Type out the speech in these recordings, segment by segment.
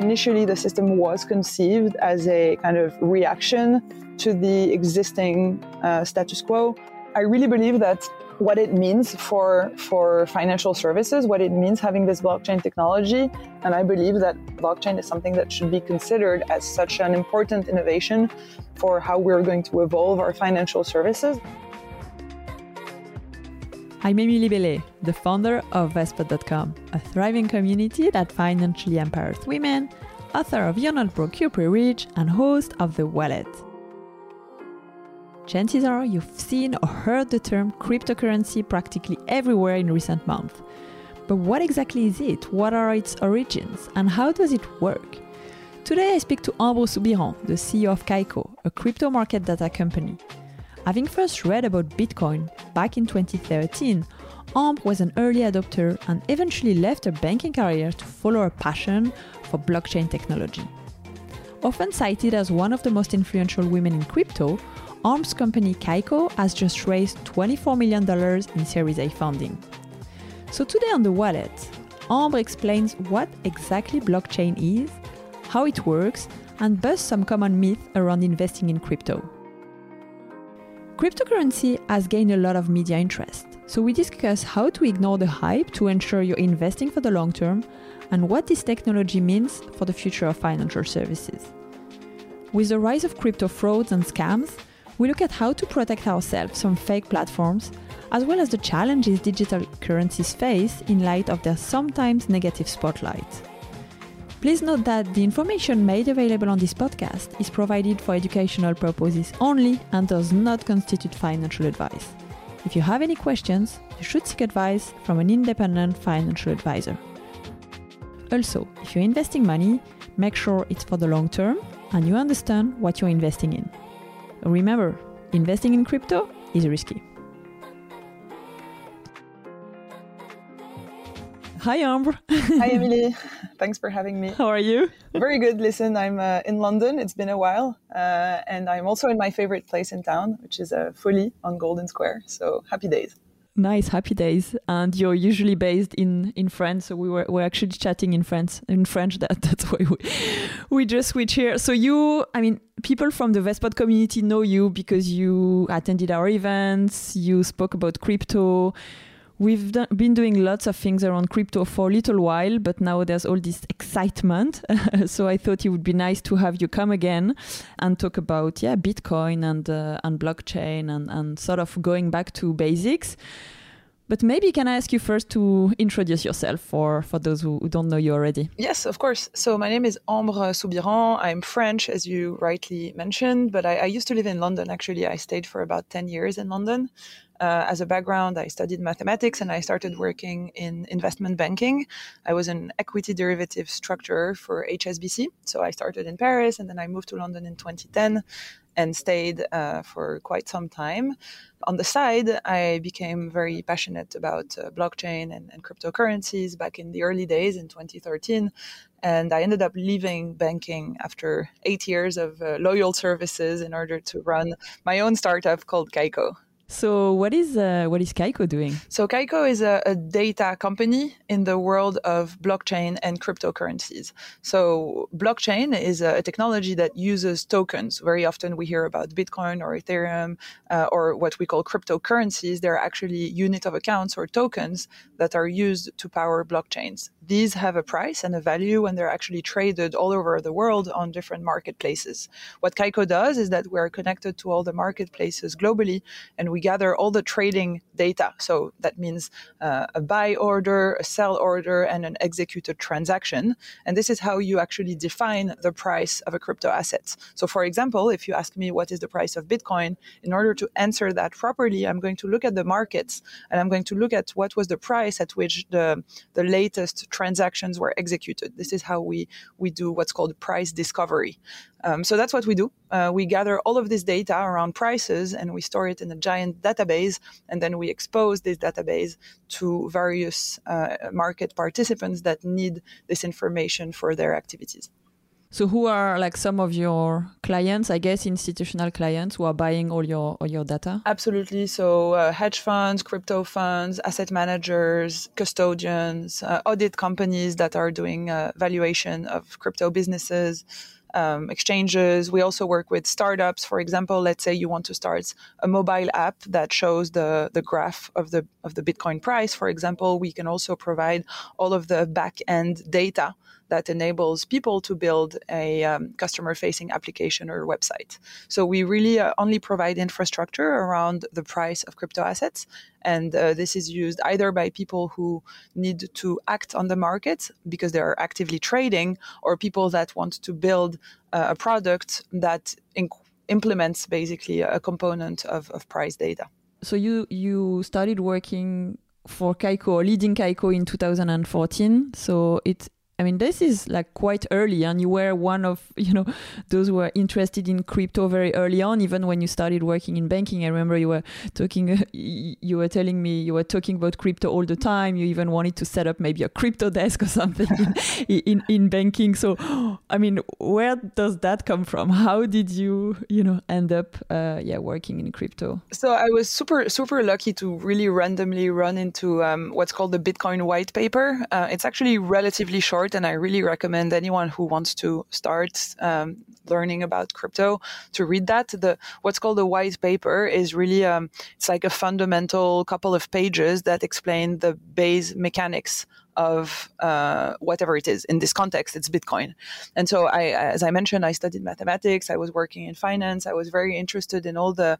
initially the system was conceived as a kind of reaction to the existing uh, status quo. I really believe that what it means for for financial services, what it means having this blockchain technology, and I believe that blockchain is something that should be considered as such an important innovation for how we're going to evolve our financial services. I'm Emilie Bellet, the founder of Vestpod.com, a thriving community that financially empowers women, author of You're Not Broke, You're Rich, and host of The Wallet. Chances are you've seen or heard the term cryptocurrency practically everywhere in recent months. But what exactly is it? What are its origins? And how does it work? Today I speak to Ambre Soubiran, the CEO of Kaiko, a crypto market data company. Having first read about Bitcoin back in 2013, Ambre was an early adopter and eventually left her banking career to follow her passion for blockchain technology. Often cited as one of the most influential women in crypto, Ambre's company Kaiko has just raised $24 million in Series A funding. So today on the wallet, Ambre explains what exactly blockchain is, how it works, and busts some common myths around investing in crypto. Cryptocurrency has gained a lot of media interest, so we discuss how to ignore the hype to ensure you're investing for the long term and what this technology means for the future of financial services. With the rise of crypto frauds and scams, we look at how to protect ourselves from fake platforms, as well as the challenges digital currencies face in light of their sometimes negative spotlight. Please note that the information made available on this podcast is provided for educational purposes only and does not constitute financial advice. If you have any questions, you should seek advice from an independent financial advisor. Also, if you're investing money, make sure it's for the long term and you understand what you're investing in. Remember, investing in crypto is risky. Hi, Ambre. Hi, Emilie. Thanks for having me. How are you? Very good. Listen, I'm uh, in London. It's been a while. Uh, and I'm also in my favorite place in town, which is uh, Folie on Golden Square. So happy days. Nice, happy days. And you're usually based in, in France. So we were, we're actually chatting in France, in French. That, that's why we, we just switch here. So you, I mean, people from the Vestpod community know you because you attended our events, you spoke about crypto. We've been doing lots of things around crypto for a little while, but now there's all this excitement. so I thought it would be nice to have you come again and talk about yeah Bitcoin and uh, and blockchain and and sort of going back to basics. But maybe can I ask you first to introduce yourself for, for those who, don't know you already? Yes, of course. So my name is Ambre Soubiran. I'm French, as you rightly mentioned, but I, I used to live in London. Actually, I stayed for about 10 years in London. Uh, as a background, I studied mathematics and I started working in investment banking. I was an equity derivative structurer for HSBC. So I started in Paris and then I moved to London in 2010 and stayed uh, for quite some time. On the side, I became very passionate about uh, blockchain and, and, cryptocurrencies back in the early days in 2013. And I ended up leaving banking after eight years of uh, loyal services in order to run my own startup called Kaiko. So what is uh, what is Kaiko doing? So Kaiko is a, a, data company in the world of blockchain and cryptocurrencies. So blockchain is a, technology that uses tokens. Very often we hear about Bitcoin or Ethereum uh, or what we call cryptocurrencies. They're actually unit of accounts or tokens that are used to power blockchains. These have a price and a value and they're actually traded all over the world on different marketplaces. What Kaiko does is that we're connected to all the marketplaces globally and we gather all the trading data. So that means uh, a buy order, a sell order, and an executed transaction. And this is how you actually define the price of a crypto asset. So, for example, if you ask me what is the price of Bitcoin, in order to answer that properly, I'm going to look at the markets and I'm going to look at what was the price at which the, the latest transactions were executed. This is how we, we do what's called price discovery. Um, so that's what we do. Uh, we gather all of this data around prices and we store it in a giant database. And then we expose this database to various uh, market participants that need this information for their activities. So who are like some of your clients? I guess institutional clients who are buying all your all your data. Absolutely. So uh, hedge funds, crypto funds, asset managers, custodians, uh, audit companies that are doing uh, valuation of crypto businesses. Um, exchanges. We also work with startups. For example, let's say you want to start a mobile app that shows the the graph of the of the Bitcoin price. For example, we can also provide all of the back end data that enables people to build a um, customer facing application or website. So we really uh, only provide infrastructure around the price of crypto assets. And uh, this is used either by people who need to act on the market because they are actively trading, or people that want to build uh, a product that implements basically a component of, of price data. So you you started working for Kaiko, leading Kaiko in 2014. So it I mean, this is like quite early, and you were one of you know those who were interested in crypto very early on. Even when you started working in banking, I remember you were talking, you were telling me you were talking about crypto all the time. You even wanted to set up maybe a crypto desk or something in, in, in banking. So, I mean, where does that come from? How did you you know end up uh, yeah working in crypto? So I was super super lucky to really randomly run into um, what's called the Bitcoin white paper. Uh, it's actually relatively short and I really recommend anyone who wants to start um, learning about crypto to read that. The what's called a white paper is really um, it's like a fundamental couple of pages that explain the base mechanics of uh, whatever it is. In this context, it's Bitcoin. And so, I, as I mentioned, I studied mathematics. I was working in finance. I was very interested in all the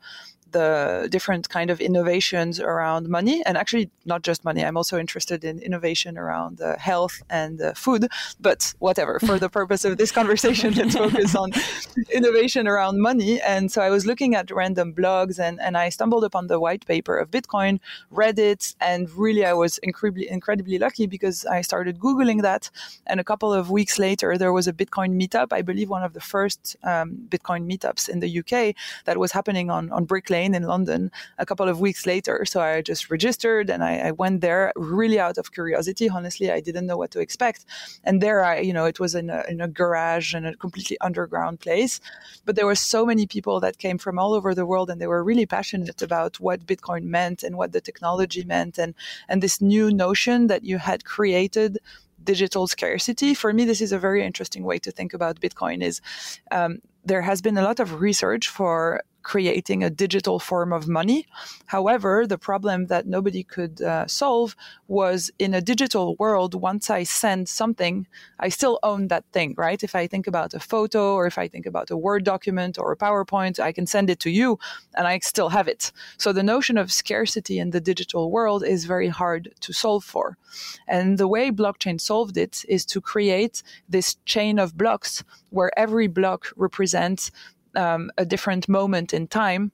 the different kind of innovations around money and actually not just money i'm also interested in innovation around uh, health and uh, food but whatever for the purpose of this conversation let's focus on innovation around money. And so i was looking at random blogs and, and i stumbled upon the white paper of bitcoin read it and really i was incredibly incredibly lucky because i started googling that and a couple of weeks later there was a bitcoin meetup i believe one of the first um, bitcoin meetups in the uk that was happening on, on brick lane in London a couple of weeks later. So I just registered and I, I, went there really out of curiosity. Honestly, I didn't know what to expect. And there I, you know, it was in a, in a garage in a completely underground place. But there were so many people that came from all over the world and they were really passionate about what Bitcoin meant and what the technology meant and, and this new notion that you had created digital scarcity for me this is a very interesting way to think about bitcoin is um, there has been a lot of research for creating a digital form of money. However, the problem that nobody could uh, solve was in a digital world, once I send something, I still own that thing, right? If I think about a photo or if I think about a Word document or a PowerPoint, I can send it to you and I still have it. So the notion of scarcity in the digital world is very hard to solve for. And the way blockchain solved it is to create this chain of blocks where every block represents um, a different moment in time.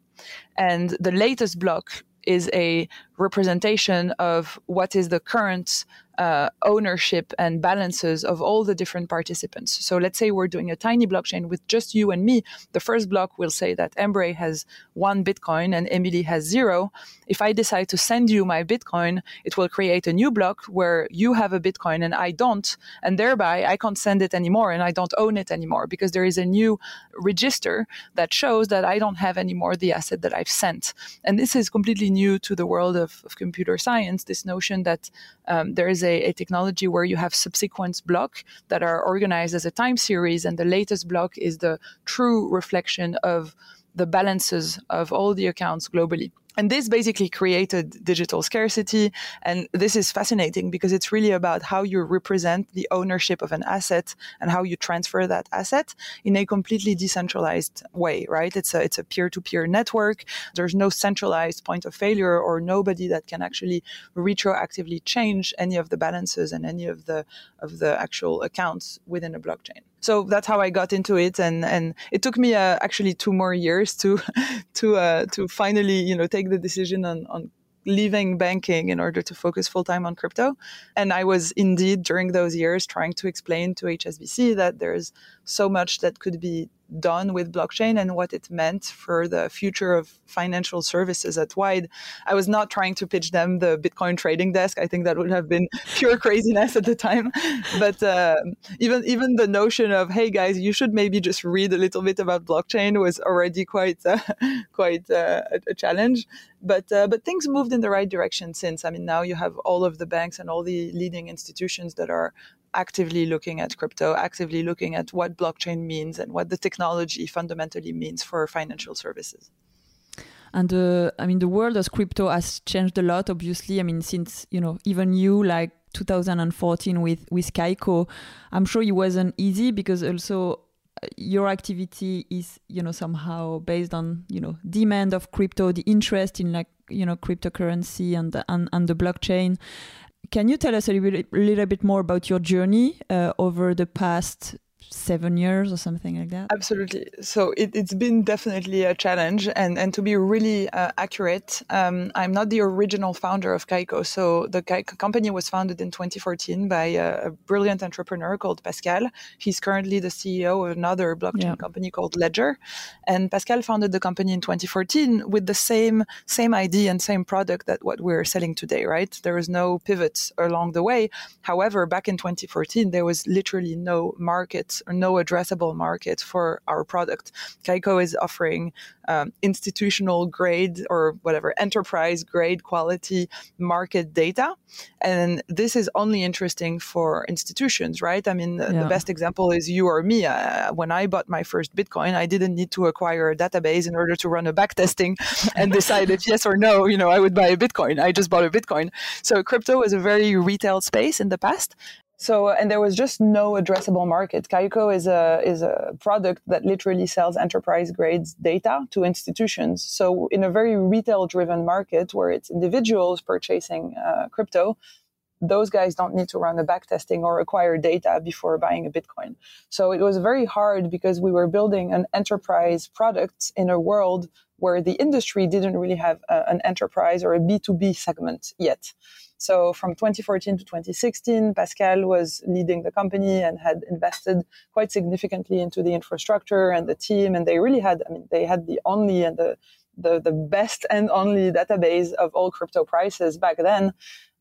And the latest block is a representation of what is the current uh, ownership and balances of all the different participants. So let's say we're doing a tiny blockchain with just you and me. The first block will say that Ambre has one Bitcoin and Emilie has zero. If I decide to send you my Bitcoin, it will create a new block where you have a Bitcoin and I don't. And thereby I can't send it anymore and I don't own it anymore because there is a new register that shows that I don't have anymore the asset that I've sent. And this is completely new to the world of, of computer science, this notion that um, there is a, a, technology where you have subsequent block that are organized as a time series, and the latest block is the true reflection of the balances of all the accounts globally. And this basically created digital scarcity. And this is fascinating because it's really about how you represent the ownership of an asset and how you transfer that asset in a completely decentralized way, right? It's a, it's a peer-to-peer network. There's no centralized point of failure or nobody that can actually retroactively change any of the balances and any of the, of the actual accounts within a blockchain so that's how I got into it, and and it took me uh, actually two more years to to uh, to finally you know take the decision on on leaving banking in order to focus full time on crypto. And I was indeed during those years trying to explain to HSBC that there's so much that could be done with blockchain and what it meant for the future of financial services at Wide. I was not trying to pitch them the Bitcoin trading desk. I think that would have been pure craziness at the time. But uh, even even the notion of hey guys, you should maybe just read a little bit about blockchain was already quite uh, quite uh, a challenge. But uh, but things moved in the right direction since. I mean, now you have all of the banks and all the leading institutions that are actively looking at crypto, actively looking at what blockchain means and what the technology fundamentally means for financial services. And uh, I mean, the world of crypto has changed a lot. Obviously, I mean, since you know, even you like 2014 with with Kaiko, I'm sure it wasn't easy because also uh, your activity is you know somehow based on you know demand of crypto, the interest in like you know cryptocurrency and and, and the blockchain can you tell us a little bit, more about your journey uh, over the past seven years or something like that? Absolutely. So it, has been definitely a challenge. And, and to be really uh, accurate, um, I'm not the original founder of Kaiko. So the Kaiko company was founded in 2014 by a, a, brilliant entrepreneur called Pascal. He's currently the CEO of another blockchain yeah. company called Ledger. And Pascal founded the company in 2014 with the same, same idea and same product that what we're selling today, right? There was no pivots along the way. However, back in 2014, there was literally no market or no addressable market for our product. Kaiko is offering um, institutional grade or whatever enterprise grade quality market data, and this is only interesting for institutions, right? I mean, yeah. the best example is you or me. Uh, when I bought my first Bitcoin, I didn't need to acquire a database in order to run a backtesting and decide if yes or no, you know, I would buy a Bitcoin. I just bought a Bitcoin. So crypto was a very retail space in the past, so, and there was just no addressable market. Kaiko is a is a product that literally sells enterprise grade data to institutions. So, in a very retail driven market where it's individuals purchasing uh, crypto, those guys don't need to run the backtesting or acquire data before buying a Bitcoin. So it was very hard because we were building an enterprise product in a world where the industry didn't really have a, an enterprise or a B2B segment yet. So from 2014 to 2016, Pascal was leading the company and had invested quite significantly into the infrastructure and the team. And they really had, I mean, they had the only and the the, the best and only database of all crypto prices back then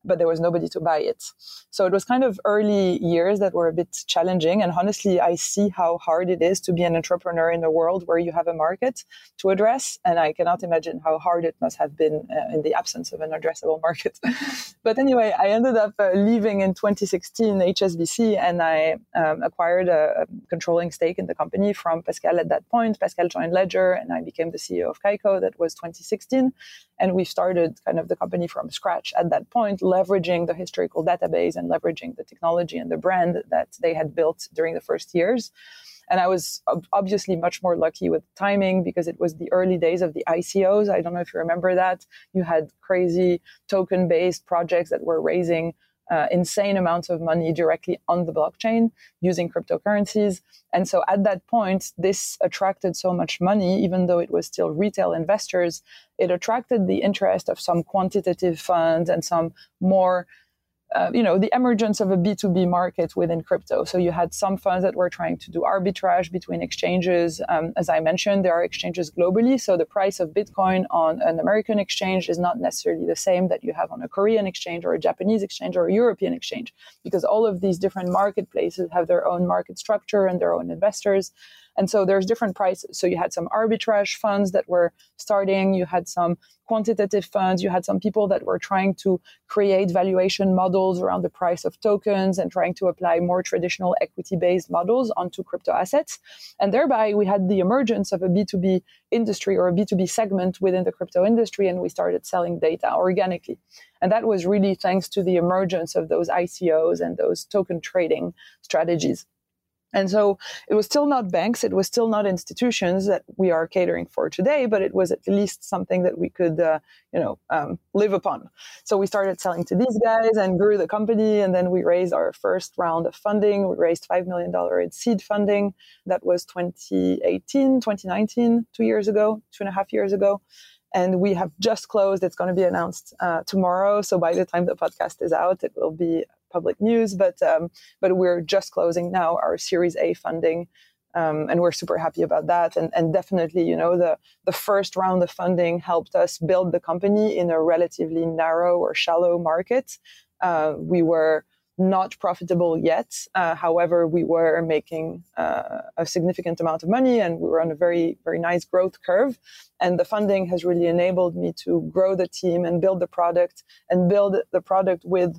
but there was nobody to buy it. So it was kind of early years that were a bit challenging. And honestly, I see how hard it is to be an entrepreneur in a world where you have a market to address. And I cannot imagine how hard it must have been uh, in the absence of an addressable market. but anyway, I ended up uh, leaving in 2016 HSBC and I um, acquired a, a controlling stake in the company from Pascal at that point. Pascal joined Ledger and I became the CEO of Kaiko. That was 2016. And we started kind of the company from scratch at that point, leveraging the historical database and leveraging the technology and the brand that they had built during the first years. And I was obviously much more lucky with timing because it was the early days of the ICOs. I don't know if you remember that. You had crazy token based projects that were raising uh, insane amounts of money directly on the blockchain using cryptocurrencies. And so at that point, this attracted so much money, even though it was still retail investors, it attracted the interest of some quantitative funds and some more uh, you know the emergence of a b2b market within crypto. So you had some funds that were trying to do arbitrage between exchanges. Um, as i mentioned there are exchanges globally so the price of bitcoin on an american exchange is not necessarily the same that you have on a korean exchange or a japanese exchange or a european exchange because all of these different marketplaces have their own market structure and their own investors and so there's different prices. So you had some arbitrage funds that were starting, you had some quantitative funds, you had some people that were trying to create valuation models around the price of tokens and trying to apply more traditional equity based models onto crypto assets. And thereby we had the emergence of a B2B industry or a B2B segment within the crypto industry and we started selling data organically. And that was really thanks to the emergence of those ICOs and those token trading strategies. And so it was still not banks, it was still not institutions that we are catering for today, but it was at least something that we could, uh, you know, um, live upon. So we started selling to these guys and grew the company, and then we raised our first round of funding. We raised five million dollar in seed funding. That was 2018, 2019, two years ago, two and a half years ago and we have just closed. It's going to be announced uh, tomorrow. So by the time the podcast is out, it will be public news, but um, but we're just closing now our Series A funding Um, and we're super happy about that. And, and definitely, you know, the, the first round of funding helped us build the company in a relatively narrow or shallow market. Uh, we were not profitable yet. Uh, however, we were making uh, a significant amount of money and we were on a very, very nice growth curve. And the funding has really enabled me to grow the team and build the product and build the product with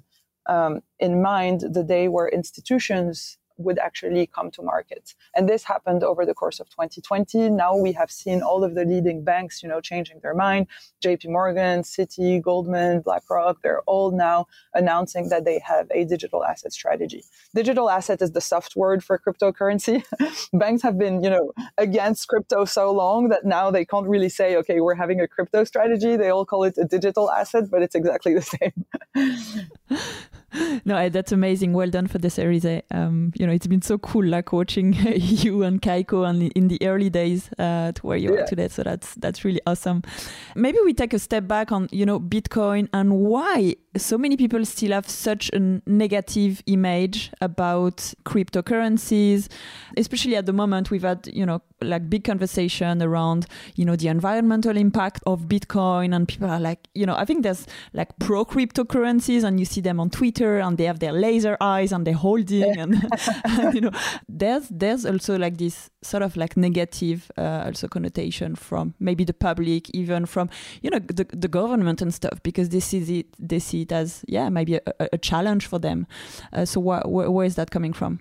um, in mind the day where institutions would actually come to market. And this happened over the course of 2020. Now we have seen all of the leading banks, you know, changing their mind. JP Morgan, Citi, Goldman, BlackRock, they're all now announcing that they have a digital asset strategy. Digital asset is the soft word for cryptocurrency. banks have been, you know, against crypto so long that now they can't really say, okay, we're having a crypto strategy. They all call it a digital asset, but it's exactly the same. no, that's amazing. Well done for the series. Um, you know, it's been so cool, like watching you and Kaiko and in the early days uh, to where you yeah. are today. So that's that's really awesome. Maybe we take a step back on you know Bitcoin and why so many people still have such a negative image about cryptocurrencies, especially at the moment. We've had you know like big conversation around you know the environmental impact of Bitcoin, and people are like you know I think there's like pro cryptocurrencies, and you see them on Twitter, and they have their laser eyes, and they're holding, and, and you know there's there's also like this sort of like negative uh, also connotation from maybe the public, even from you know the the government and stuff, because they see it they see it as yeah maybe a, a challenge for them. Uh, so wh- wh- where is that coming from?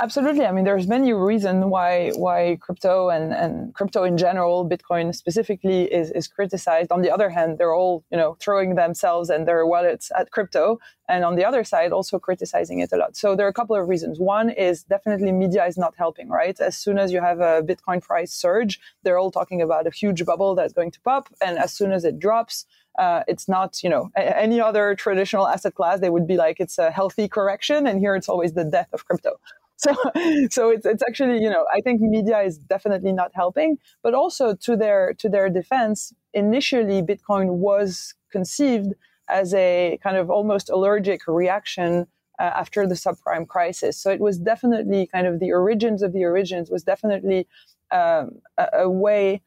Absolutely. I mean, there's many reasons why why crypto and, and crypto in general, Bitcoin specifically, is, is criticized. On the other hand, they're all you know throwing themselves and their wallets at crypto, and on the other side, also criticizing it a lot. So there are a couple of reasons. One is definitely media is not helping. Right, as soon as you have a Bitcoin price surge, they're all talking about a huge bubble that's going to pop, and as soon as it drops, uh, it's not, you know, a- any other traditional asset class. They would be like it's a healthy correction, and here it's always the death of crypto. So, so it's, it's actually, you know, I think media is definitely not helping, but also to their, to their defense, initially Bitcoin was conceived as a kind of almost allergic reaction uh, after the subprime crisis. So it was definitely kind of the origins of the origins was definitely um, a, a, way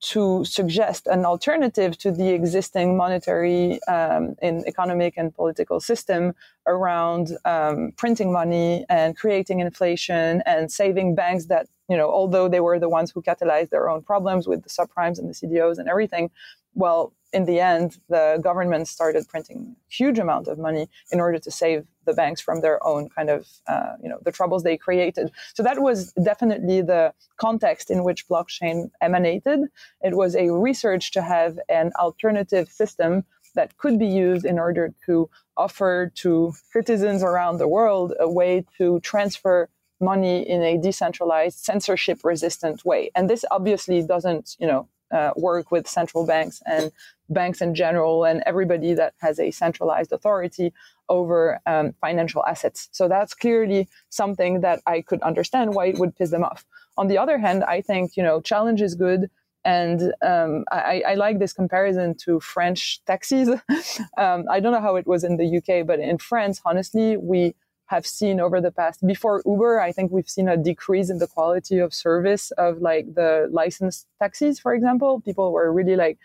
to suggest an alternative to the existing monetary um, and economic and political system around um, printing money and creating inflation and saving banks that you know although they were the ones who catalyzed their own problems with the subprimes and the cdos and everything well in the end, the government started printing huge amount of money in order to save the banks from their own kind of, uh, you know, the troubles they created. So that was definitely the context in which blockchain emanated. It was a research to have an alternative system that could be used in order to offer to citizens around the world a way to transfer money in a decentralized, censorship resistant way. And this obviously doesn't, you know, uh, work with central banks and banks in general and everybody that has a centralized authority over um, financial assets. So that's clearly something that I could understand why it would piss them off. On the other hand, I think you know challenge is good. And um, I, I, like this comparison to French taxis. um, I don't know how it was in the UK, but in France, honestly, we have seen over the past before Uber, I think we've seen a decrease in the quality of service of like the licensed taxis, for example. People were really like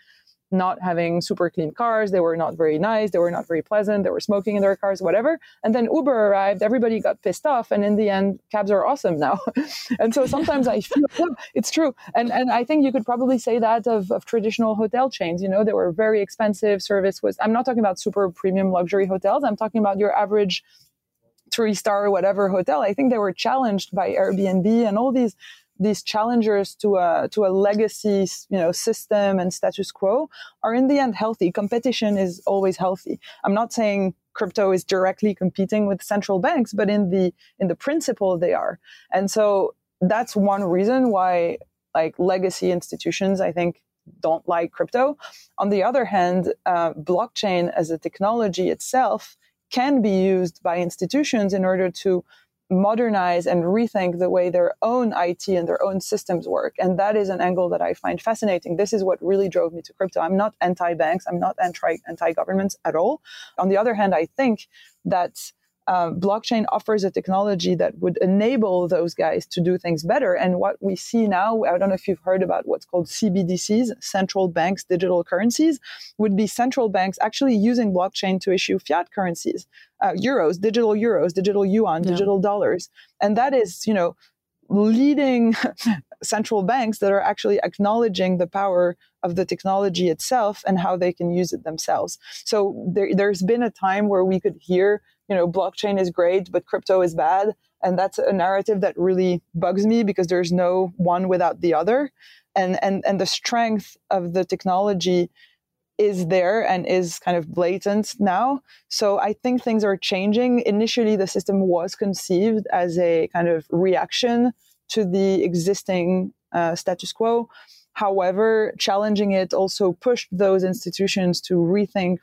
not having super clean cars. They were not very nice. They were not very pleasant. They were smoking in their cars, whatever. And then Uber arrived. Everybody got pissed off. And in the end, cabs are awesome now. and so sometimes I feel it's true. And and I think you could probably say that of, of traditional hotel chains. You know, they were very expensive. Service was. I'm not talking about super premium luxury hotels. I'm talking about your average three star whatever hotel. I think they were challenged by Airbnb and all these these challengers to a to a legacy you know system and status quo are in the end healthy. Competition is always healthy. I'm not saying crypto is directly competing with central banks, but in the in the principle they are. And so that's one reason why like legacy institutions, I think, don't like crypto. On the other hand, uh, blockchain as a technology itself can be used by institutions in order to modernize and rethink the way their own IT and their own systems work. And that is an angle that I find fascinating. This is what really drove me to crypto. I'm not anti banks. I'm not anti governments at all. On the other hand, I think that uh, blockchain offers a technology that would enable those guys to do things better. And what we see now, I don't know if you've heard about what's called CBDCs, central banks digital currencies, would be central banks actually using blockchain to issue fiat currencies, uh, euros, digital euros, digital yuan, yeah. digital dollars. And that is, you know, leading central banks that are actually acknowledging the power of the technology itself and how they can use it themselves. So there, there's been a time where we could hear, you know, blockchain is great, but crypto is bad. And that's a narrative that really bugs me because there's no one without the other. And, and, and the strength of the technology is there and is kind of blatant now. So I think things are changing. Initially, the system was conceived as a kind of reaction to the existing uh, status quo. However, challenging it also pushed those institutions to rethink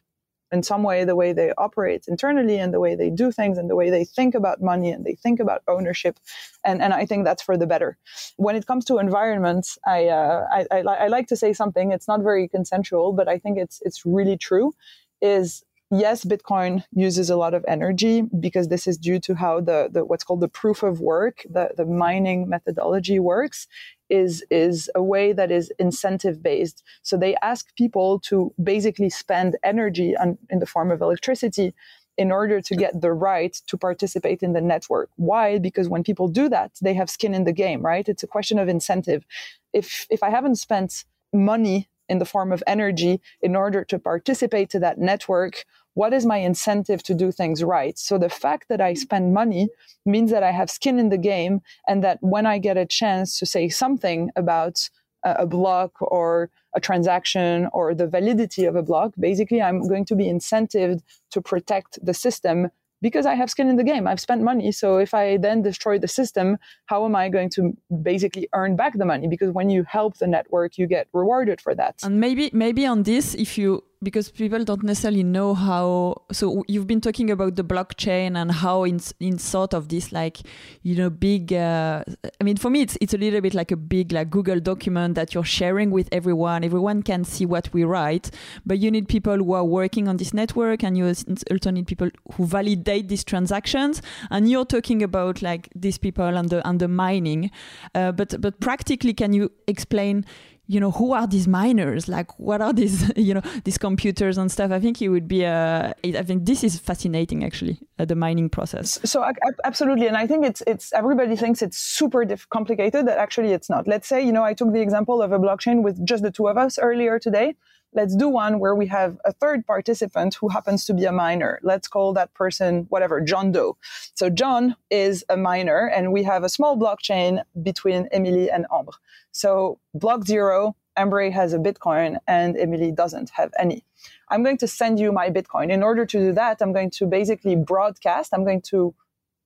in some way the way they operate internally and the way they do things and the way they think about money and they think about ownership. And, and i think that's for the better. When it comes to environment I, uh, I, I, I like to say something. It's not very consensual but i think it's it's really true is yes, Bitcoin uses a lot of energy because this is due to how the, the what's called the proof of work, the, the mining methodology works, is is a way that is incentive based. So they ask people to basically spend energy on, in the form of electricity in order to get the right to participate in the network. Why? Because when people do that, they have skin in the game, right? It's a question of incentive. If if I haven't spent money in the form of energy in order to participate to that network what is my incentive to do things right so the fact that i spend money means that i have skin in the game and that when i get a chance to say something about a block or a transaction or the validity of a block basically i'm going to be incentivized to protect the system because I have skin in the game. I've spent money. So if I then destroy the system, how am I going to basically earn back the money? Because when you help the network, you get rewarded for that. And maybe maybe on this, if you because people don't necessarily know how so you've been talking about the blockchain and how in in sort of this like you know big uh, i mean for me it's it's a little bit like a big like google document that you're sharing with everyone. Everyone can see what we write but you need people who are working on this network and you also need people who validate these transactions. And you're talking about like these people and the and the mining. Uh, but but practically can you explain you know who are these miners? Like what are these you know these computers and stuff? I think it would be uh, i think this is fascinating actually uh, the mining process. So uh, absolutely. And i think it's it's everybody thinks it's super complicated that actually it's not. Let's say you know i took the example of a blockchain with just the two of us earlier today let's do one where we have a third participant who happens to be a miner. Let's call that person whatever, John Doe. So John is a miner and we have a small blockchain between Emilie and Ambre. So block zero, Ambre has a Bitcoin and Emilie doesn't have any. I'm going to send you my Bitcoin. In order to do that, I'm going to basically broadcast. I'm going to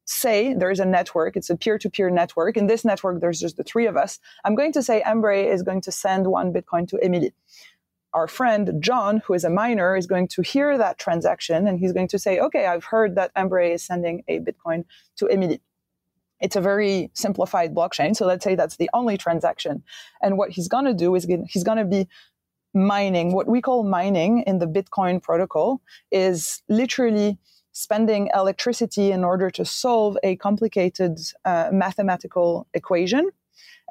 say there is a network. It's a peer-to-peer network. In this network, there's just the three of us. I'm going to say Ambre is going to send one Bitcoin to Emilie our friend John, who is a miner, is going to hear that transaction and he's going to say, okay, I've heard that Ambre is sending a Bitcoin to Emilie. It's a very simplified blockchain. So let's say that's the only transaction. And what he's going to do is he's going to be mining. What we call mining in the Bitcoin protocol is literally spending electricity in order to solve a complicated uh, mathematical equation.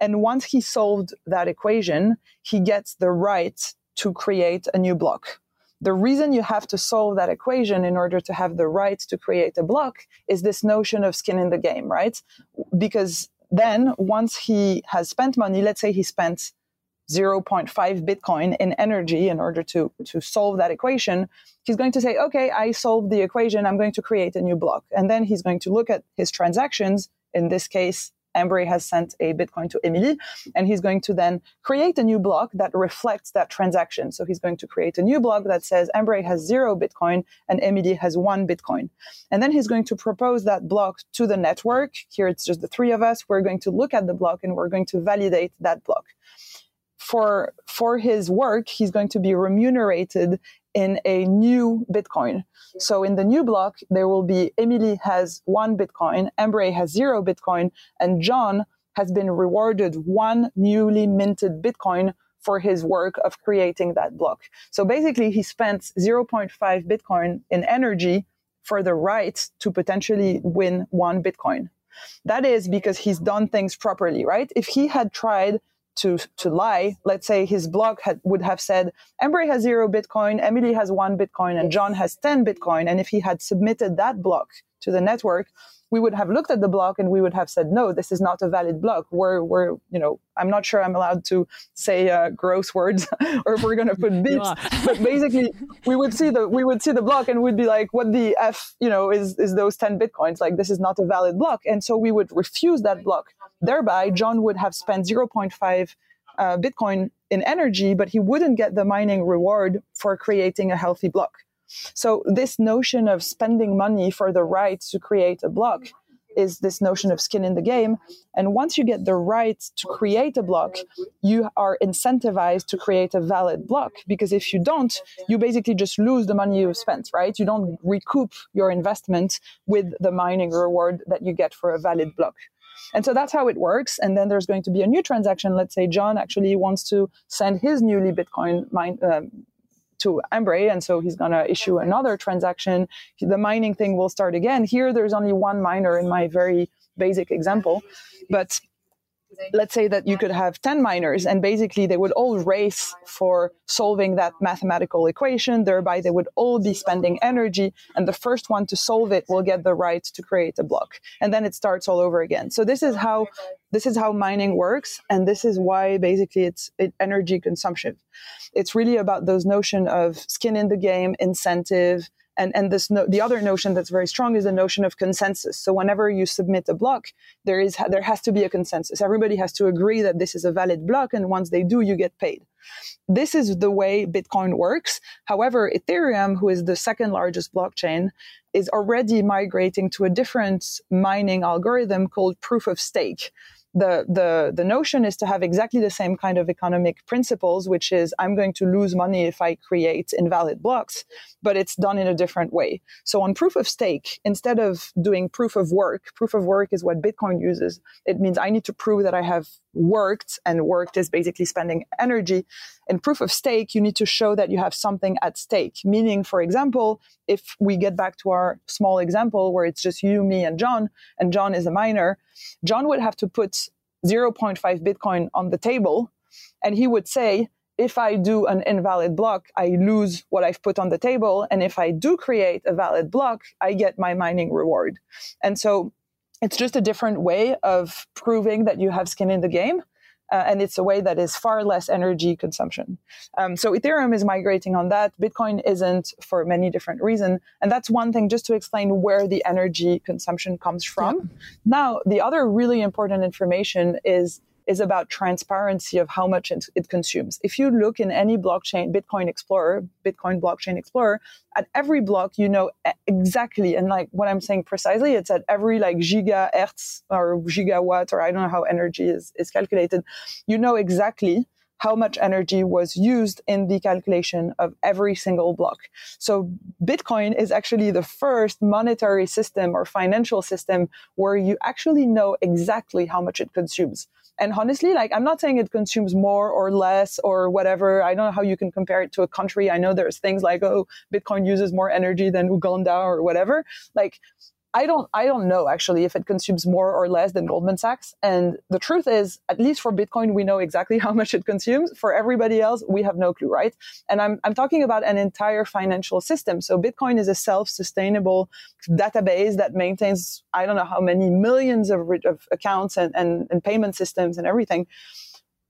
And once he solved that equation, he gets the right to create a new block. The reason you have to solve that equation in order to have the right to create a block is this notion of skin in the game, right? Because then once he has spent money, let's say he spent 0.5 Bitcoin in energy in order to, to solve that equation, he's going to say, okay, I solved the equation. I'm going to create a new block. And then he's going to look at his transactions, in this case, Ambre has sent a Bitcoin to Emilie, and he's going to then create a new block that reflects that transaction. So he's going to create a new block that says Ambre has zero Bitcoin and Emilie has one Bitcoin. And then he's going to propose that block to the network. Here it's just the three of us. We're going to look at the block and we're going to validate that block for for his work he's going to be remunerated in a new Bitcoin. So in the new block, there will be Emilie has one Bitcoin, Ambre has zero Bitcoin, and John has been rewarded one newly minted Bitcoin for his work of creating that block. So basically, he spent 0.5 Bitcoin in energy for the right to potentially win one Bitcoin. That is because he's done things properly, right? If he had tried to to lie, let's say his block had, would have said, Ambre has zero Bitcoin, Emilie has one Bitcoin, and John has 10 Bitcoin. And if he had submitted that block to the network, we would have looked at the block and we would have said, no, this is not a valid block. We're, we're you know, I'm not sure I'm allowed to say uh, gross words or if we're going to put beeps, but basically we would see the, we would see the block and we'd be like, what the F, you know, is, is those 10 Bitcoins? Like, this is not a valid block. And so we would refuse that block. Thereby, John would have spent 0.5 uh, Bitcoin in energy, but he wouldn't get the mining reward for creating a healthy block. So this notion of spending money for the right to create a block is this notion of skin in the game. And once you get the right to create a block, you are incentivized to create a valid block. Because if you don't, you basically just lose the money you've spent, right? You don't recoup your investment with the mining reward that you get for a valid block. And so that's how it works. And then there's going to be a new transaction. Let's say John actually wants to send his newly Bitcoin mine, um, to Ambre, and so he's going to issue another transaction. The mining thing will start again. Here, there's only one miner in my very basic example, but let's say that you could have 10 miners and basically they would all race for solving that mathematical equation. Thereby they would all be spending energy and the first one to solve it will get the right to create a block. And then it starts all over again. So this is how this is how mining works and this is why basically it's it, energy consumption. It's really about those notion of skin in the game incentive and and this no, the other notion that's very strong is the notion of consensus. So whenever you submit a block there is there has to be a consensus. Everybody has to agree that this is a valid block and once they do you get paid. This is the way bitcoin works. However ethereum who is the second largest blockchain is already migrating to a different mining algorithm called proof of stake the, the, the notion is to have exactly the same kind of economic principles, which is I'm going to lose money if I create invalid blocks, but it's done in a different way. So on proof of stake, instead of doing proof of work, proof of work is what Bitcoin uses. It means I need to prove that I have worked and worked is basically spending energy. In proof of stake, you need to show that you have something at stake. Meaning, for example, if we get back to our small example where it's just you, me, and John, and John is a miner, John would have to put 0.5 Bitcoin on the table. And he would say, if I do an invalid block, I lose what I've put on the table. And if I do create a valid block, I get my mining reward. And so it's just a different way of proving that you have skin in the game. Uh, and it's a way that is far less energy consumption. Um, so Ethereum is migrating on that. Bitcoin isn't for many different reasons. And that's one thing just to explain where the energy consumption comes from. Yeah. Now, the other really important information is is about transparency of how much it, consumes. If you look in any blockchain, Bitcoin Explorer, Bitcoin Blockchain Explorer, at every block, you know exactly, and like what I'm saying precisely, it's at every like gigahertz or gigawatt, or I don't know how energy is, is calculated. You know exactly how much energy was used in the calculation of every single block. So Bitcoin is actually the first monetary system or financial system where you actually know exactly how much it consumes. And honestly, like I'm not saying it consumes more or less or whatever. I don't know how you can compare it to a country. I know there's things like, oh, Bitcoin uses more energy than Uganda or whatever. Like I don't I don't know actually if it consumes more or less than Goldman Sachs. And the truth is, at least for Bitcoin, we know exactly how much it consumes. For everybody else, we have no clue, right? And I'm I'm talking about an entire financial system. So Bitcoin is a self-sustainable database that maintains I don't know how many millions of, of accounts and, and, and payment systems and everything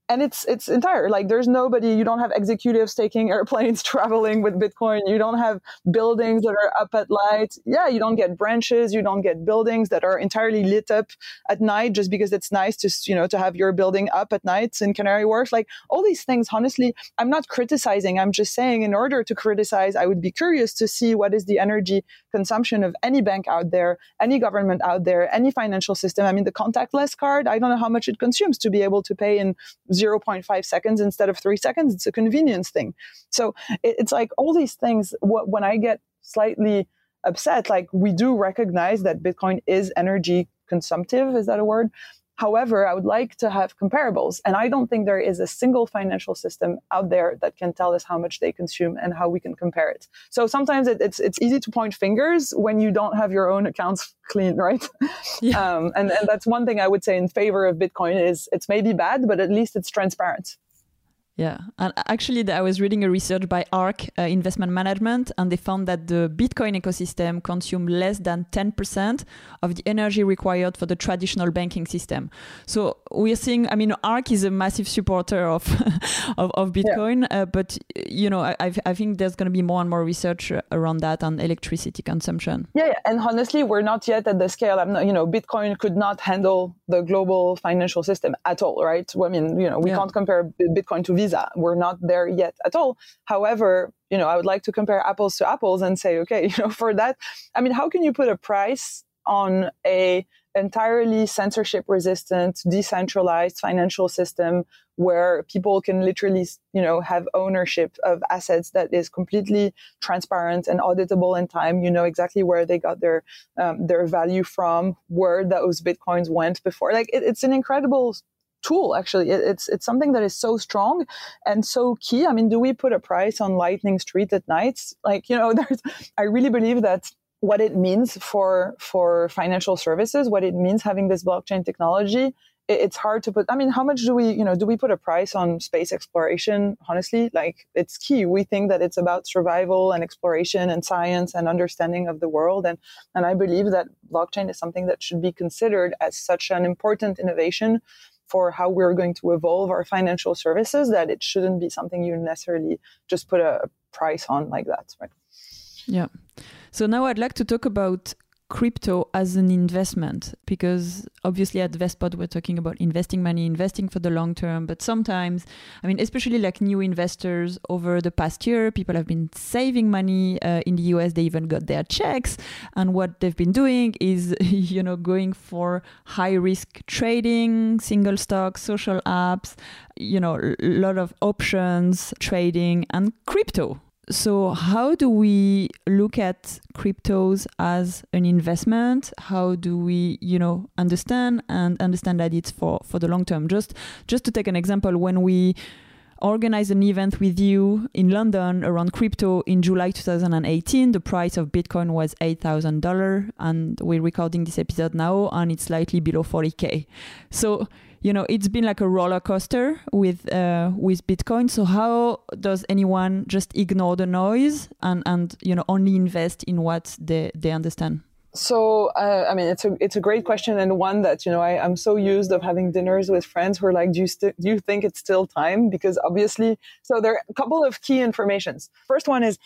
and it's it's entire like there's nobody you don't have executives taking airplanes traveling with bitcoin you don't have buildings that are up at night yeah you don't get branches you don't get buildings that are entirely lit up at night just because it's nice to you know to have your building up at night in canary wharf. Like all these things honestly i'm not criticizing. I'm just saying in order to criticize i would be curious to see what is the energy consumption of any bank out there any government out there any financial system. I mean the contactless card i don't know how much it consumes to be able to pay in 0.5 seconds instead of three seconds. It's a convenience thing. So it, it's like all these things. when I get slightly upset, like we do recognize that Bitcoin is energy consumptive. Is that a word? However, I would like to have comparables. And I don't think there is a single financial system out there that can tell us how much they consume and how we can compare it. So sometimes it, it's, it's easy to point fingers when you don't have your own accounts clean, right? Yeah. Um, and, and that's one thing I would say in favor of Bitcoin is it's maybe bad, but at least it's transparent. Yeah, and actually, I was reading a research by ARK uh, Investment Management, and they found that the Bitcoin ecosystem consumed less than 10% of the energy required for the traditional banking system. So we are seeing, I mean, ARK is a massive supporter of of, of, Bitcoin, yeah. uh, but you know, I, I think there's going to be more and more research around that on electricity consumption. Yeah, yeah, and honestly, we're not yet at the scale. I'm not, you know, Bitcoin could not handle the global financial system at all, right? Well, I mean, you know, we yeah. can't compare Bitcoin to Visa. We're not there yet at all. However, you know, I would like to compare apples to apples and say, okay, you know, for that, I mean, how can you put a price on a entirely censorship resistant, decentralized financial system where people can literally, you know, have ownership of assets that is completely transparent and auditable in time. You know exactly where they got their um, their value from, where those bitcoins went before. Like it, it's an incredible tool actually it, it's it's something that is so strong and so key i mean do we put a price on lightning street at nights like you know there's i really believe that what it means for for financial services what it means having this blockchain technology it, it's hard to put i mean how much do we you know do we put a price on space exploration? Honestly like it's key. We think that it's about survival and exploration and science and understanding of the world. And and i believe that blockchain is something that should be considered as such an important innovation for how we're going to evolve our financial services that it shouldn't be something you necessarily just put a price on like that right yeah so now i'd like to talk about crypto as an investment because obviously at Vestpod we're talking about investing money, investing for the long term. But sometimes, I mean, especially like new investors over the past year, people have been saving money uh, in the US. They even got their checks, and what they've been doing is, you know, going for high risk trading, single stocks, social apps, you know, a lot of options trading and crypto so how do we look at cryptos as an investment how do we you know understand and understand that it's for for the long term just just to take an example when we organized an event with you in London around crypto in July 2018. The price of Bitcoin was $8,000, and we're recording this episode now, and it's slightly below 40K. So you know it's been like a roller coaster with uh, with Bitcoin. So how does anyone just ignore the noise and and you know only invest in what they they understand? So uh, I mean, it's a it's a great question and one that you know I, I'm so used of having dinners with friends who are like, do you st- do you think it's still time? Because obviously, so there are a couple of key informations. First one is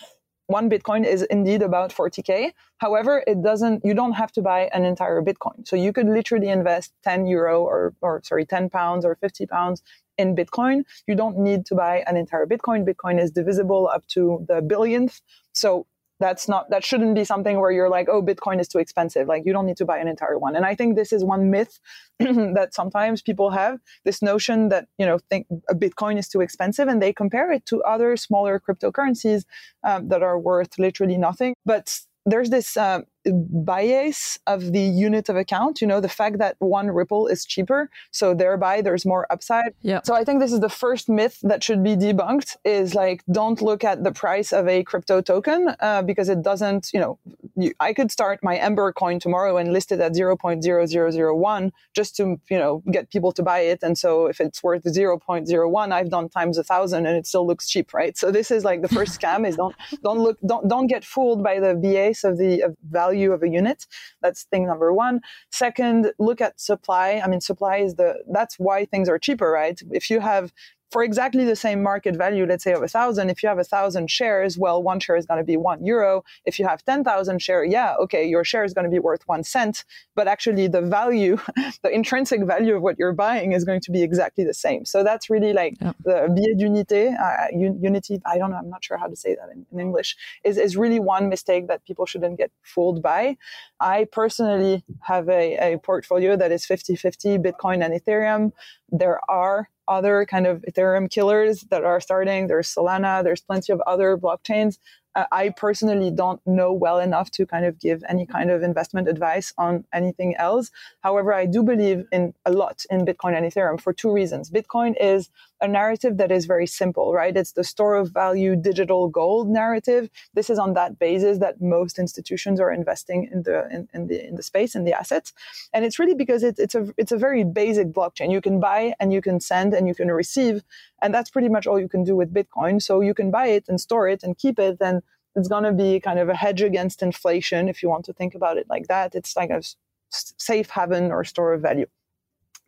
one Bitcoin is indeed about 40k. However, it doesn't, you don't have to buy an entire Bitcoin. So you could literally invest 10 euro or, or sorry, 10 pounds or 50 pounds in Bitcoin. You don't need to buy an entire Bitcoin. Bitcoin is divisible up to the billionth. So that's not that shouldn't be something where you're like oh bitcoin is too expensive. Like you don't need to buy an entire one. And i think this is one myth that sometimes people have this notion that you know think a bitcoin is too expensive and they compare it to other smaller cryptocurrencies um, that are worth literally nothing. But there's this uh, bias of the unit of account, you know, the fact that one Ripple is cheaper. So thereby there's more upside. Yeah. So I think this is the first myth that should be debunked is like, don't look at the price of a crypto token uh, because it doesn't, you know, you, I could start my Ambre coin tomorrow and list it at 0.0001 just to, you know, get people to buy it. And so if it's worth 0.01, I've done times a thousand and it still looks cheap, right? So this is like the first scam is don't, don't look, don't, don't get fooled by the bias of the of value value of a unit. That's thing number one. Second, look at supply. I mean, supply is the, that's why things are cheaper, right? If you have for exactly the same market value, let's say of a thousand, if you have a thousand shares, well, one share is going to be one euro. If you have 10,000 share, yeah, okay, your share is going to be worth one cent, but actually the value, the intrinsic value of what you're buying is going to be exactly the same. So that's really like yeah. the biais d'unité, uh, unity, I don't know, I'm not sure how to say that in, in English, is, is really one mistake that people shouldn't get fooled by. I personally have a, a portfolio that is 50-50 Bitcoin and Ethereum. There are other kind of Ethereum killers that are starting. There's Solana. There's plenty of other blockchains. Uh, I personally don't know well enough to kind of give any kind of investment advice on anything else. However, I do believe in a lot in Bitcoin and Ethereum for two reasons. Bitcoin is a narrative that is very simple, right? It's the store of value digital gold narrative. This is on that basis that most institutions are investing in the in, in the in the space and the assets. And it's really because it, it's a it's a very basic blockchain. You can buy and you can send and you can receive. And that's pretty much all you can do with Bitcoin. So you can buy it and store it and keep it and it's going to be kind of a hedge against inflation if you want to think about it like that. It's like a safe haven or store of value.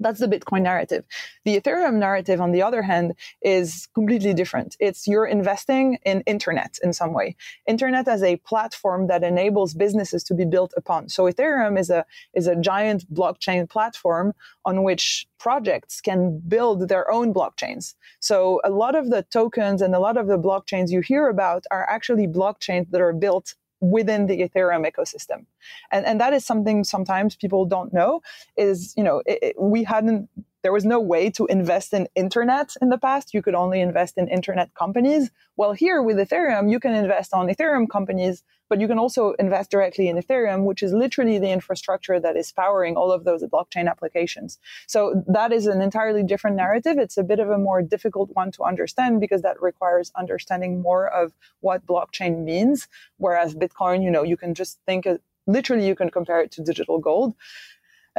That's the Bitcoin narrative. The Ethereum narrative, on the other hand, is completely different. It's you're investing in internet in some way. Internet as a platform that enables businesses to be built upon. So Ethereum is a is a giant blockchain platform on which projects can build their own blockchains. So a lot of the tokens and a lot of the blockchains you hear about are actually blockchains that are built within the Ethereum ecosystem. And, and that is something sometimes people don't know is, you know, it, it, we hadn't, there was no way to invest in internet in the past. You could only invest in internet companies. Well, here with Ethereum, you can invest on Ethereum companies but you can also invest directly in Ethereum, which is literally the infrastructure that is powering all of those blockchain applications. So that is an entirely different narrative. It's a bit of a more difficult one to understand because that requires understanding more of what blockchain means. Whereas Bitcoin, you know, you can just think of, literally you can compare it to digital gold.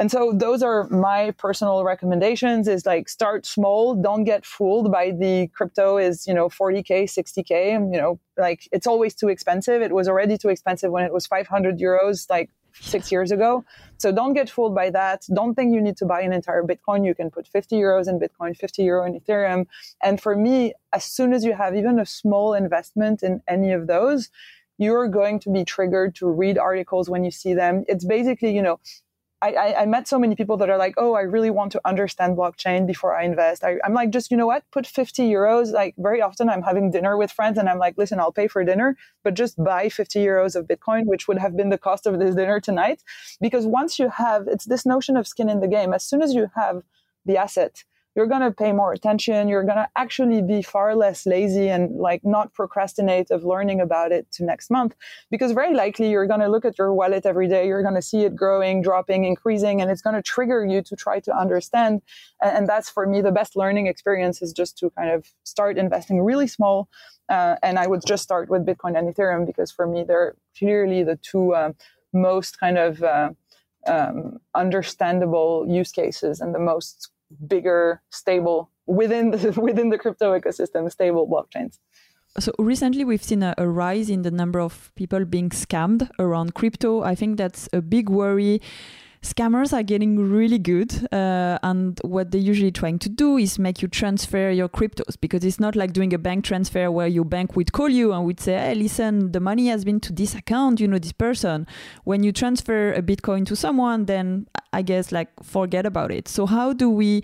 And so those are my personal recommendations is like start small, don't get fooled by the crypto is, you know, 40k, 60k, you know, like it's always too expensive. It was already too expensive when it was 500 euros like 6 years ago. So don't get fooled by that. Don't think you need to buy an entire Bitcoin. You can put 50 euros in Bitcoin, 50 euro in Ethereum. And for me, as soon as you have even a small investment in any of those, you're going to be triggered to read articles when you see them. It's basically, you know, I, I, met so many people that are like, oh, I really want to understand blockchain before I invest. I, am like, just, you know what? Put 50 euros. Like, very often I'm having dinner with friends and I'm like, listen, I'll pay for dinner, but just buy 50 euros of Bitcoin, which would have been the cost of this dinner tonight. Because once you have, it's this notion of skin in the game. As soon as you have the asset, you're going to pay more attention. You're going to actually be far less lazy and like not procrastinate of learning about it to next month because very likely you're going to look at your wallet every day. You're going to see it growing, dropping, increasing, and it's going to trigger you to try to understand. And, that's for me the best learning experience is just to kind of start investing really small. Uh, and I would just start with Bitcoin and Ethereum because for me they're clearly the two uh, most kind of uh, um, understandable use cases and the most bigger, stable within the, within the crypto ecosystem, stable blockchains. So recently, we've seen a, a, rise in the number of people being scammed around crypto. I think that's a big worry scammers are getting really good uh, and what they're usually trying to do is make you transfer your cryptos because it's not like doing a bank transfer where your bank would call you and would say hey listen the money has been to this account you know this person when you transfer a bitcoin to someone then i guess like forget about it. So how do we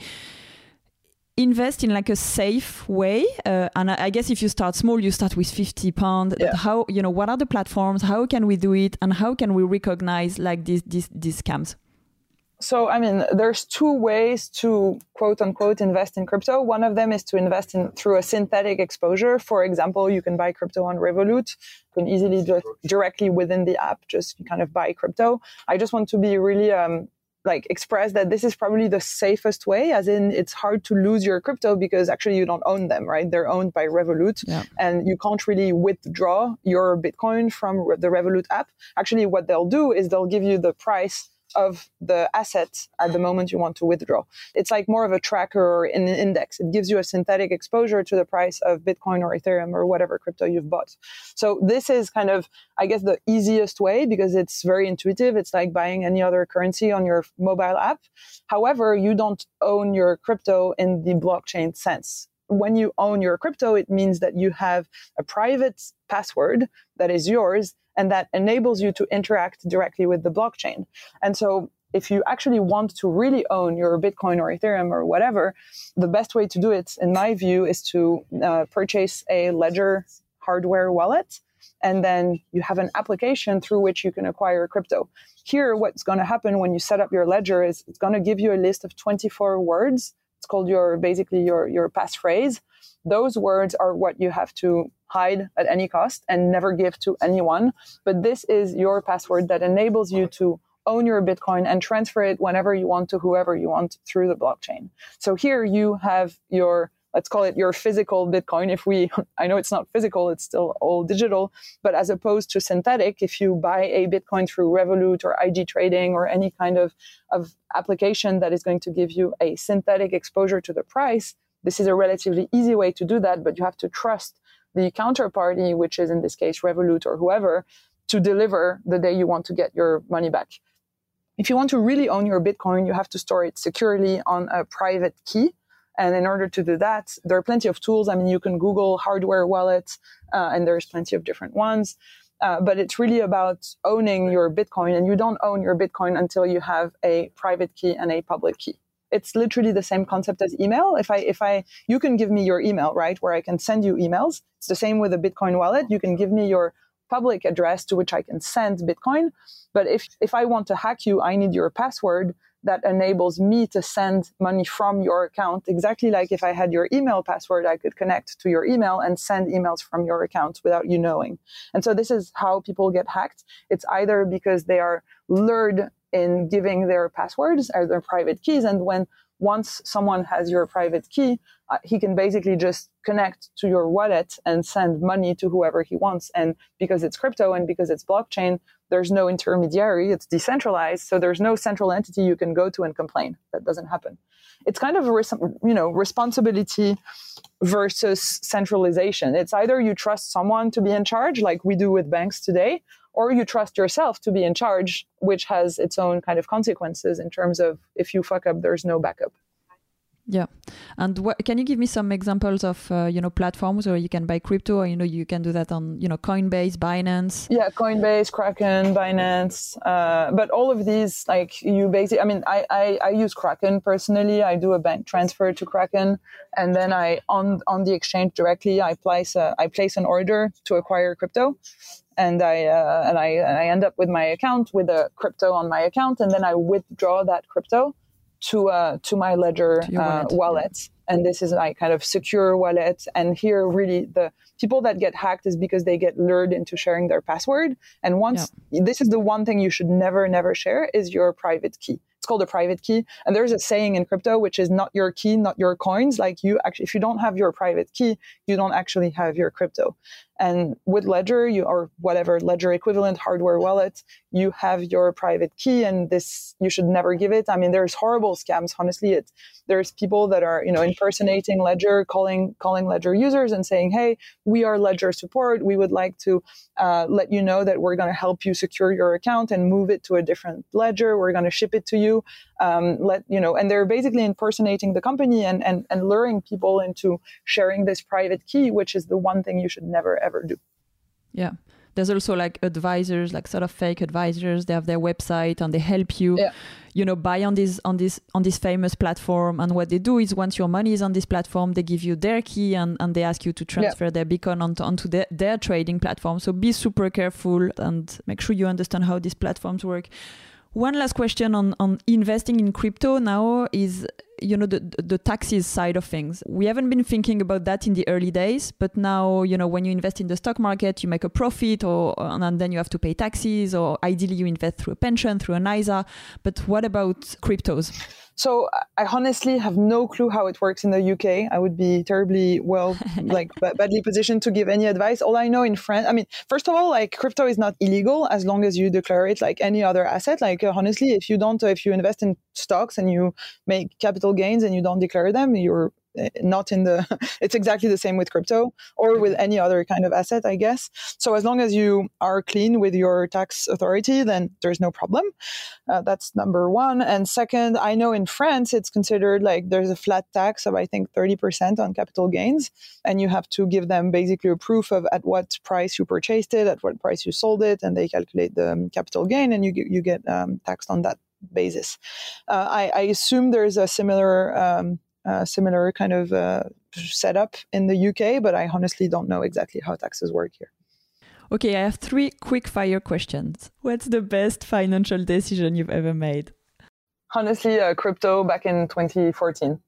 invest in like a safe way? Uh, and I, I, guess if you start small you start with 50 pound yeah. how you know what are the platforms? How can we do it? And how can we recognize like these these, these scams? So i mean there's two ways to quote unquote invest in crypto. One of them is to invest in through a synthetic exposure. For example you can buy crypto on revolut. You can easily just directly within the app just kind of buy crypto. I just want to be really um, like express that this is probably the safest way as in it's hard to lose your crypto because actually you don't own them right? They're owned by revolut. Yeah. and you can't really withdraw your bitcoin from the revolut app. Actually what they'll do is they'll give you the price of the asset at the moment you want to withdraw. It's like more of a tracker or an index. It gives you a synthetic exposure to the price of Bitcoin or Ethereum or whatever crypto you've bought. So this is kind of, I guess, the easiest way because it's very intuitive. It's like buying any other currency on your mobile app. However, you don't own your crypto in the blockchain sense when you own your crypto, it means that you have a private password that is yours and that enables you to interact directly with the blockchain. And so if you actually want to really own your Bitcoin or Ethereum or whatever, the best way to do it, in my view, is to uh, purchase a Ledger hardware wallet. And then you have an application through which you can acquire crypto. Here, what's going to happen when you set up your ledger is it's going to give you a list of 24 words. It's called your basically your your passphrase those words are what you have to hide at any cost and never give to anyone. But this is your password that enables you to own your Bitcoin and transfer it whenever you want to whoever you want through the blockchain. So here you have your let's call it your physical Bitcoin. If we, I know it's not physical, it's still all digital, but as opposed to synthetic, if you buy a Bitcoin through Revolut or IG trading or any kind of, of application that is going to give you a synthetic exposure to the price, this is a relatively easy way to do that, but you have to trust the counterparty, which is in this case Revolut or whoever, to deliver the day you want to get your money back. If you want to really own your Bitcoin, you have to store it securely on a private key. And in order to do that, there are plenty of tools. I mean, you can Google hardware wallets, uh, and there's plenty of different ones. Uh, but it's really about owning your Bitcoin, and you don't own your Bitcoin until you have a private key and a public key. It's literally the same concept as email. If I, if I, you can give me your email, right, where I can send you emails. It's the same with a Bitcoin wallet. You can give me your public address to which I can send Bitcoin. But if, if I want to hack you, I need your password that enables me to send money from your account. Exactly like if I had your email password, I could connect to your email and send emails from your account without you knowing. And so this is how people get hacked. It's either because they are lured in giving their passwords or their private keys. And when once someone has your private key, uh, he can basically just connect to your wallet and send money to whoever he wants. And because it's crypto and because it's blockchain, there's no intermediary. It's decentralized. So there's no central entity you can go to and complain. That doesn't happen. It's kind of a, you know, responsibility versus centralization. It's either you trust someone to be in charge, like we do with banks today, or you trust yourself to be in charge, which has its own kind of consequences in terms of if you fuck up, there's no backup. Yeah, and what, can you give me some examples of uh, you know platforms where you can buy crypto, or you know you can do that on you know Coinbase, Binance? Yeah, Coinbase, Kraken, Binance, uh, but all of these like you basically. I mean, I, I I use Kraken personally. I do a bank transfer to Kraken, and then I on on the exchange directly I place a, I place an order to acquire crypto, and I uh, and I and I end up with my account with a crypto on my account, and then I withdraw that crypto to uh, to my Ledger to uh, wallet. wallet. And this is my kind of secure wallet. And here, really, the people that get hacked is because they get lured into sharing their password. And once yeah. this is the one thing you should never, never share is your private key. It's called a private key. And there's a saying in crypto, which is not your key, not your coins. Like you actually, if you don't have your private key, you don't actually have your crypto. And with Ledger, you or whatever Ledger equivalent hardware wallet, you have your private key, and this you should never give it. I mean, there's horrible scams. Honestly, it there's people that are you know impersonating Ledger, calling calling Ledger users and saying, "Hey, we are Ledger support. We would like to uh, let you know that we're going to help you secure your account and move it to a different ledger. We're going to ship it to you. Um, let you know." And they're basically impersonating the company and and and luring people into sharing this private key, which is the one thing you should never ever do. Yeah. There's also like advisors, like sort of fake advisors. They have their website and they help you, yeah. you know, buy on this on this on this famous platform. And what they do is once your money is on this platform, they give you their key and, and they ask you to transfer yeah. their Bitcoin onto, onto their, their trading platform. So be super careful and make sure you understand how these platforms work. One last question on, on investing in crypto now is you know the the taxes side of things. We haven't been thinking about that in the early days but now you know when you invest in the stock market you make a profit or and then you have to pay taxes or ideally you invest through a pension through an ISA but what about cryptos so I honestly have no clue how it works in the UK. I would be terribly well, like badly positioned to give any advice. All I know in France, I mean, first of all, like crypto is not illegal as long as you declare it like any other asset. Like uh, honestly, if you don't, uh, if you invest in stocks and you make capital gains and you don't declare them, you're not in the it's exactly the same with crypto or with any other kind of asset i guess. So as long as you are clean with your tax authority then there's no problem. Uh, that's number one. And second i know in france it's considered like there's a flat tax of i think 30% on capital gains and you have to give them basically a proof of at what price you purchased it at what price you sold it and they calculate the um, capital gain and you, you get um, taxed on that basis. Uh, I, I, assume there's a similar um, uh, similar kind of uh, setup in the UK, but I honestly don't know exactly how taxes work here. Okay, I have three quick fire questions. What's the best financial decision you've ever made? Honestly, uh, crypto back in 2014.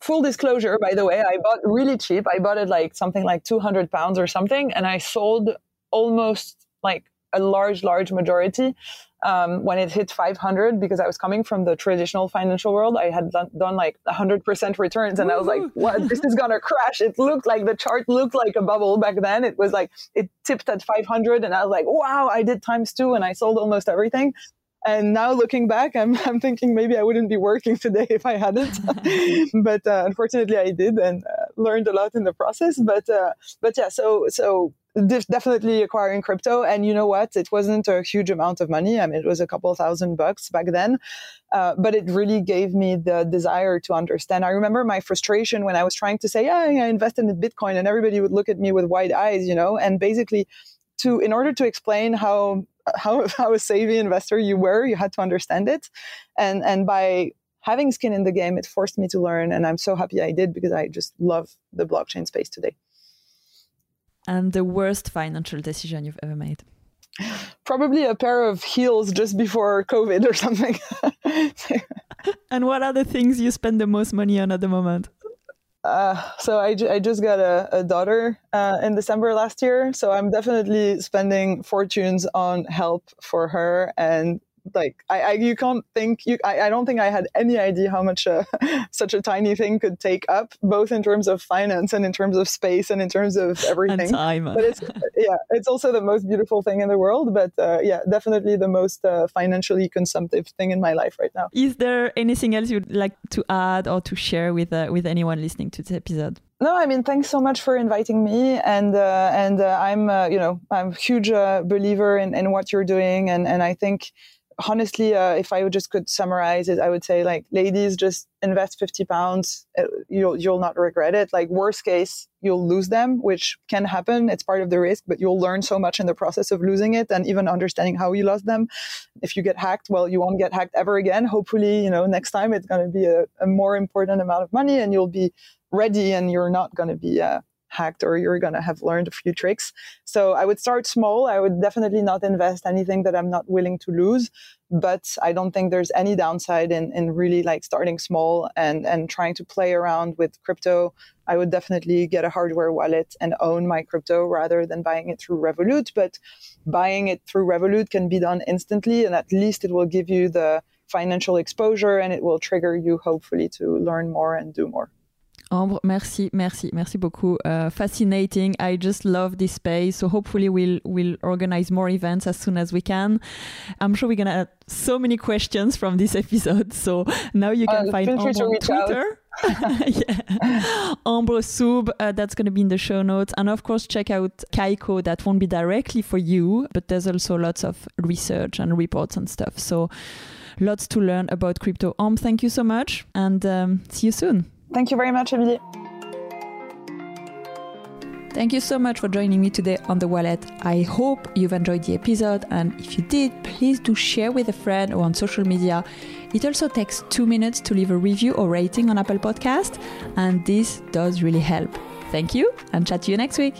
full disclosure, by the way, I bought really cheap. I bought it like something like 200 pounds or something, and I sold almost like a large, large majority um, when it hit 500 because I was coming from the traditional financial world. I had done, done like 100% returns, and I was like, "What? This is gonna crash!" It looked like the chart looked like a bubble back then. It was like it tipped at 500, and I was like, "Wow!" I did times two, and I sold almost everything. And now looking back, I'm, I'm thinking maybe I wouldn't be working today if I hadn't. but uh, unfortunately, I did and uh, learned a lot in the process. But uh, but yeah, so so definitely acquiring crypto. And you know what? It wasn't a huge amount of money. I mean, it was a couple thousand bucks back then. Uh, but it really gave me the desire to understand. I remember my frustration when I was trying to say, yeah, I invested in Bitcoin and everybody would look at me with wide eyes, you know, and basically to, in order to explain how, how, how a savvy investor you were, you had to understand it. And, and by having skin in the game, it forced me to learn. And I'm so happy I did because I just love the blockchain space today and the worst financial decision you've ever made? Probably a pair of heels just before COVID or something. and what are the things you spend the most money on at the moment? Uh, so I, I just got a, a daughter uh, in December last year. So I'm definitely spending fortunes on help for her and like I, I, you can't think you I, I don't think I had any idea how much uh, such a tiny thing could take up both in terms of finance and in terms of space and in terms of everything. and time. But it's yeah it's also the most beautiful thing in the world but uh, yeah definitely the most uh, financially consumptive thing in my life right now. Is there anything else you'd like to add or to share with uh, with anyone listening to this episode? No, I mean, thanks so much for inviting me, and uh, and uh, I'm, uh, you know, I'm a huge uh, believer in, in what you're doing, and and I think honestly, uh, if I just could summarize it, I would say like, ladies, just invest 50 pounds. Uh, you'll, you'll not regret it. Like worst case, you'll lose them, which can happen. It's part of the risk, but you'll learn so much in the process of losing it and even understanding how you lost them. If you get hacked, well, you won't get hacked ever again. Hopefully, you know, next time it's going to be a, a, more important amount of money and you'll be ready and you're not going to be, uh, hacked or you're going to have learned a few tricks. So I would start small. I would definitely not invest anything that I'm not willing to lose. But I don't think there's any downside in, in really like starting small and, and trying to play around with crypto. I would definitely get a hardware wallet and own my crypto rather than buying it through Revolut. But buying it through Revolut can be done instantly, and at least it will give you the financial exposure and it will trigger you hopefully to learn more and do more. Ambre, merci, merci, merci beaucoup. Uh, fascinating. I just love this space. So hopefully we'll we'll organize more events as soon as we can. I'm sure we're gonna have so many questions from this episode. So now you can uh, find Ambre on Twitter. yeah. Ambre Soub, uh, that's going to be in the show notes. And of course, check out Kaiko. That won't be directly for you, but there's also lots of research and reports and stuff. So lots to learn about crypto. Ambre, thank you so much and um, see you soon. Thank you very much, Emilie. Thank you so much for joining me today on The Wallet. I hope you've enjoyed the episode, and if you did, please do share with a friend or on social media. It also takes two minutes to leave a review or rating on Apple Podcast, and this does really help. Thank you, and chat to you next week.